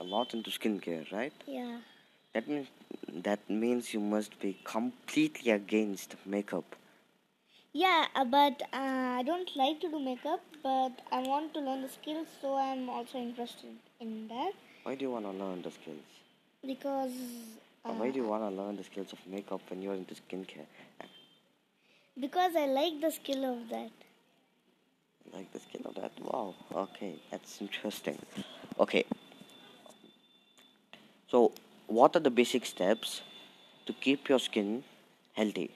a lot into skincare, right? Yeah. That means that means you must be completely against makeup. Yeah, uh, but uh, I don't like to do makeup, but I want to learn the skills, so I'm also interested in that Why do you want to learn the skills? because uh, Why do you want to learn the skills of makeup when you're into skincare? because I like the skill of that. Like the skill of that. Wow. Okay, that's interesting. Okay. So, what are the basic steps to keep your skin healthy?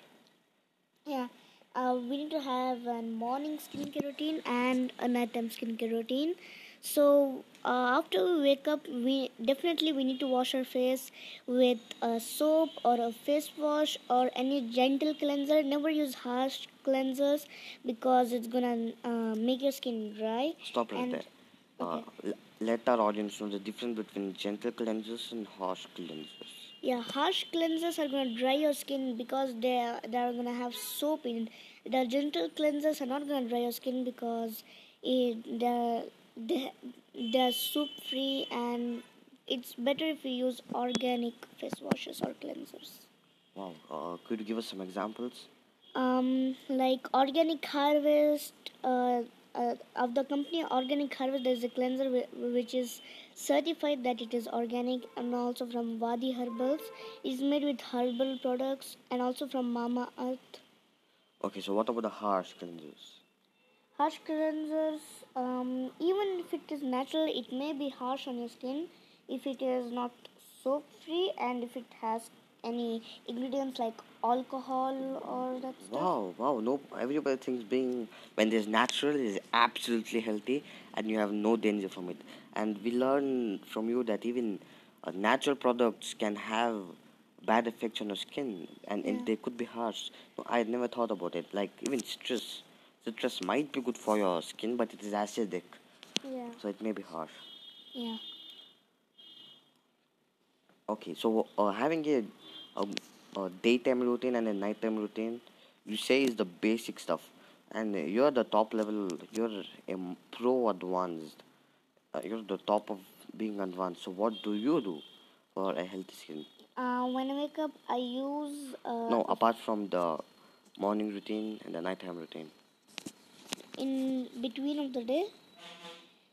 Yeah, uh, we need to have a morning skincare routine and a nighttime skincare routine. So uh, after we wake up, we definitely we need to wash our face with a soap or a face wash or any gentle cleanser. Never use harsh cleansers because it's gonna uh, make your skin dry. Stop right And- there. Uh, okay. Let our audience know the difference between gentle cleansers and harsh cleansers. Yeah, harsh cleansers are gonna dry your skin because they are, they are gonna have soap in it. The gentle cleansers are not gonna dry your skin because it they're they they're soap free and it's better if you use organic face washes or cleansers. Wow. Uh, could you give us some examples? Um, like organic harvest. Uh, uh, of the company organic harvest there's a cleanser which is certified that it is organic and also from wadi herbals it's made with herbal products and also from mama earth Okay, so what about the harsh cleansers? harsh cleansers um, even if it is natural it may be harsh on your skin if it is not soap free and if it has any ingredients like alcohol or that stuff Wow, wow. No, everybody thinks being when there's natural is absolutely healthy and you have no danger from it. And we learn from you that even uh, natural products can have bad effects on your skin and, and they could be harsh. No, I had never thought about it. Like even citrus, citrus might be good for your skin, but it is acidic, yeah so it may be harsh. yeah Okay, so uh, having a, a, a daytime routine and a nighttime routine, you say is the basic stuff, and you're the top level. You're a pro advanced. Uh, you're the top of being advanced. So what do you do for a healthy skin? uh, when i wake up i use uh, No, apart from the morning routine and the nighttime routine. in between of the day.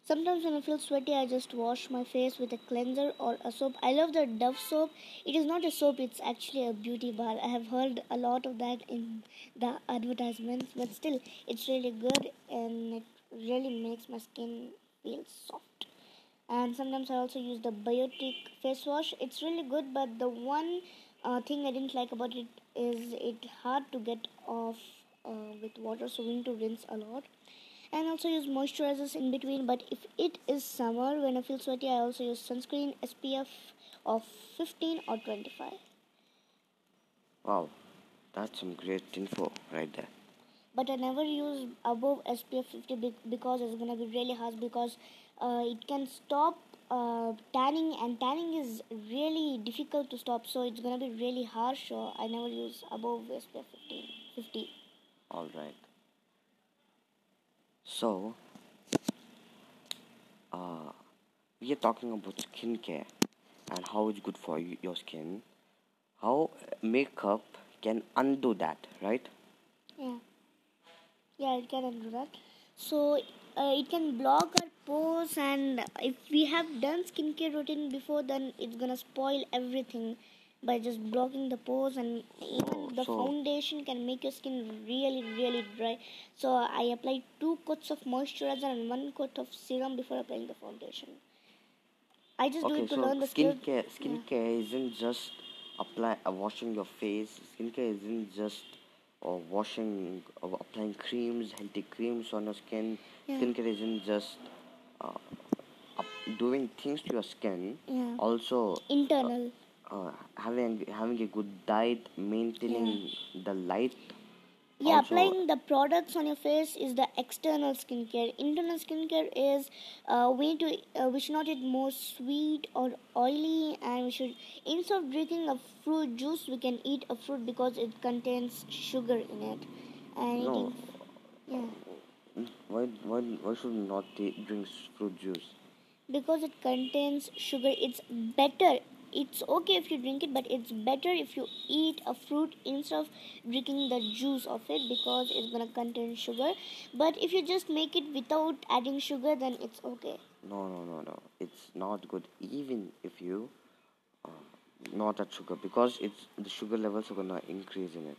Sometimes when I feel sweaty, I just wash my face with a cleanser or a soap. I love the Dove soap. It is not a soap; it's actually a beauty bar. I have heard a lot of that in the advertisements, but still, it's really good and it really makes my skin feel soft. And sometimes I also use the Biotique face wash. It's really good, but the one uh, thing I didn't like about it is it hard to get off uh, with water, so we need to rinse a lot. And also use moisturizers in between. But if it is summer, when I feel sweaty, I also use sunscreen SPF of 15 or 25. Wow, that's some great info right there. but I never use above SPF 50 because it's gonna be really harsh because uh, it can stop uh, tanning and tanning is really difficult to stop so it's gonna be really harsh so I never use above SPF 50 50 All right. So, uh, we are talking about skincare and how it's good for y- your skin. How makeup can undo that, right? yeah yeah it can undo that so uh, it can block our pores and if we have done skincare routine before then it's gonna spoil everything by just blocking the pores and even Oh, the so- foundation can make your skin really really dry so i apply two coats of moisturizer and one coat of serum before applying the foundation i just do Okay, it to so learn the skill skincare skincare isn't just apply uh, washing your face. Skincare isn't just uh, washing or applying creams, healthy creams on your skin. Yeah. Skincare isn't just uh, up, doing things to your skin. Yeah. Also, internal uh, having having a good diet, maintaining the light. Yeah, also- applying the products on your face is the external skincare. Internal skincare is uh, we need to uh, we should not eat more sweet or oily, and we should instead of drinking a fruit juice, we can eat a fruit because it contains sugar in it. And No, eating, yeah, why why why should not drink fruit juice? because it contains sugar it's better it's okay if you drink it but it's better if you eat a fruit instead of drinking the juice of it because it's gonna contain sugar but if you just make it without adding sugar then it's okay No, no, no, no. It's not good even if you uh, not add sugar because it's the sugar levels are gonna increase in it.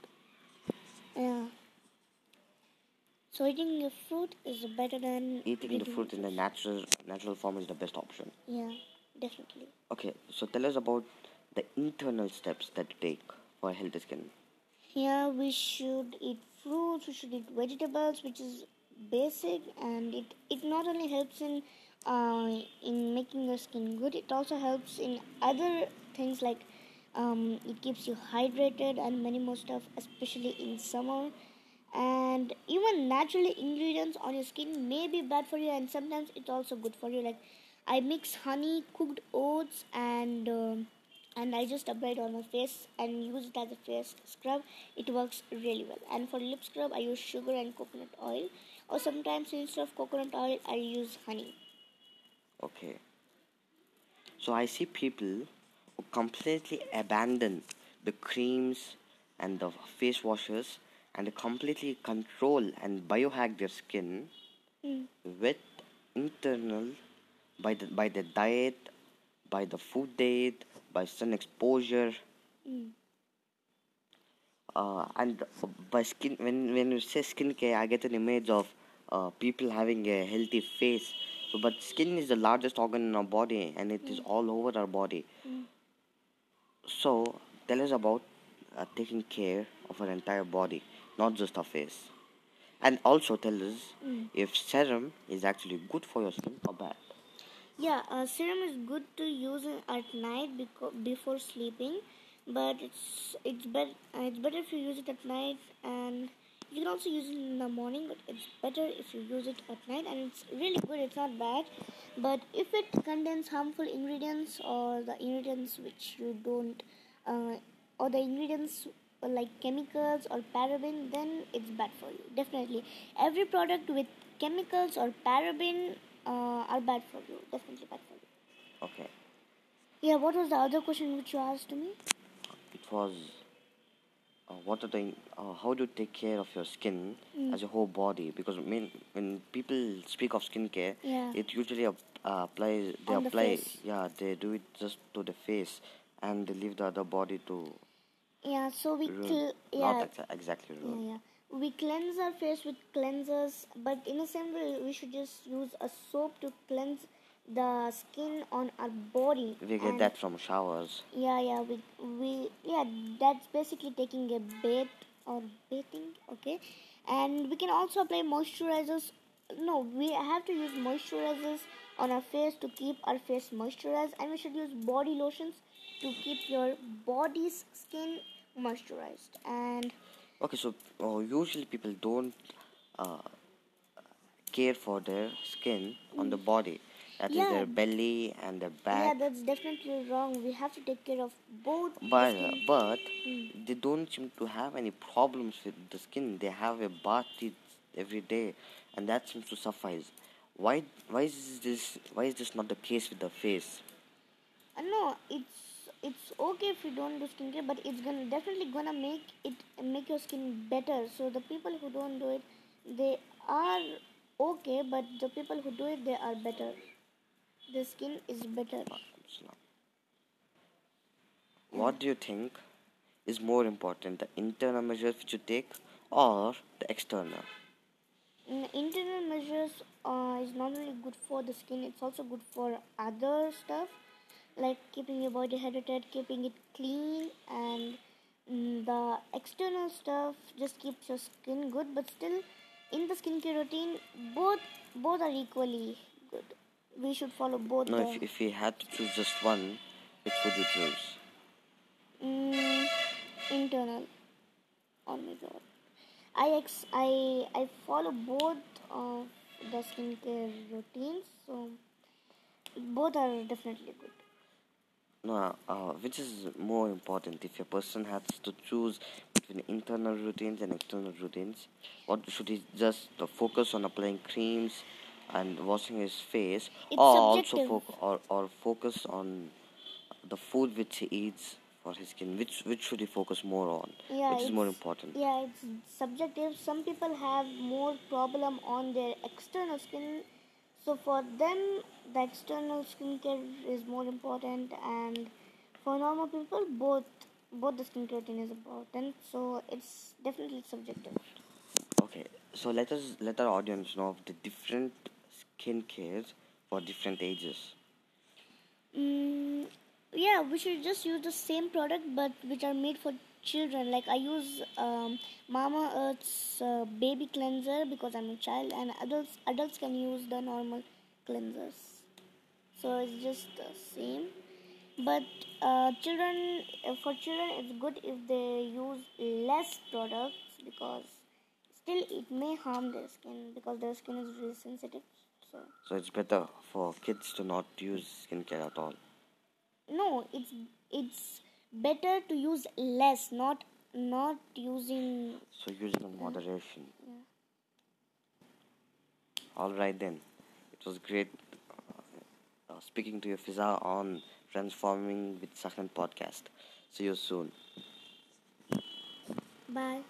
yeah so eating the fruit is better than Eating the fruit in the natural natural form is the best option. yeah definitely Okay, so tell us about the internal steps that you take for healthy skin. Yeah, we should eat fruits, we should eat vegetables, which is basic, and it, it not only helps in uh, in making your skin good, it also helps in other things like um, it keeps you hydrated and many more stuff, especially in summer. And even naturally ingredients on your skin may be bad for you, and sometimes it's also good for you. Like I mix honey, cooked oats, and um, and I just apply it on my face and use it as a face scrub. It works really well. And for lip scrub, I use sugar and coconut oil, or sometimes instead of coconut oil, I use honey. Okay. So I see people who completely abandon the creams and the face washes and completely control and biohack their skin Mm. with internal by the by the diet, by the food eat, by sun exposure, Mm. uh, and by skin when when you say skincare i get an image of uh, people having a healthy face so but skin is the largest organ in our body and it is all over our body Mm. so tell us about uh, taking care of our entire body not just our face and also tell us Mm. if serum is actually good for your skin or bad Yeah, uh, serum is good to use at night beco- before sleeping, but it's it's better uh, it's better if you use it at night, and you can also use it in the morning. But it's better if you use it at night, and it's really good. It's not bad, but if it contains harmful ingredients or the ingredients which you don't, uh, or the ingredients like chemicals or paraben, then it's bad for you. Definitely, every product with chemicals or paraben uh, are bad for you. Definitely bad for you. okay Yeah, what was the other question which you asked to me? it was uh, what are the uh, how do you take care of your skin Mm. as a whole body because when when people speak of skincare Yeah. it usually ap- uh, applies they On the apply face. yeah they do it just to the face and they leave the other body to Yeah, so we cl- not yeah, exa- exactly ruin yeah. We cleanse our face with cleansers, but in the same way, we should just use a soap to cleanse the skin on our body. we get And- that from showers Yeah, yeah, we we yeah, that's basically taking a bath or bathing, okay. And we can also apply moisturizers. No, we have to use moisturizers on our face to keep our face moisturized, and we should use body lotions to keep your body's skin moisturized. And okay so uh, usually people don't uh, care for their skin on the body that is Yeah. their belly and their back yeah, that's definitely wrong. We have to take care of both. but skin. but Mm. they don't seem to have any problems with the skin they have a bath every day and that seems to suffice why why is this why is this not the case with the face Uh, no, it's it's okay if you don't do skincare, but it's gonna definitely gonna make it make your skin better. So the people who don't do it, they are okay, but the people who do it, they are better. The skin is better. what do you think is more important the internal measures which you take or the external Mm, internal measures uh, is not only good for the skin; it's also good for other stuff, like keeping your body hydrated, keeping it clean, and mm, the external stuff just keeps your skin good. But still, in the skincare routine, both both are equally good. We should follow both. no if, if you had to choose just one which would you choose Mm, internal on my god. I ex- I I follow both of the skincare routines, so both are definitely good. No uh, which is more important if a person has to choose between internal routines and external routines what should he just uh, focus on applying creams and washing his face It's or also subjective. foc- or, or focus on the food which he eats for his skin which which should he focus more on Yeah, which is more important Yeah, it's subjective. Some people have more problem on their external skin, so for them the external skincare is more important, and for normal people both both the skincare routine is important. So it's definitely subjective. okay so let us let our audience know of the different skin cares for different ages Mm, yeah, we should just use the same product, but which are made for children. Like I use um, Mamaearth's uh, baby cleanser because I'm a child, and adults adults can use the normal cleansers. So it's just the same. But uh, children, uh, for children, it's good if they use less products because still it may harm their skin because their skin is really sensitive. So. so it's better for kids to not use skincare at all no it's it's better to use less not not using. So using in moderation. All right then. It was great uh, uh, speaking to you Fiza on transforming with Sakhan podcast. See you soon. Bye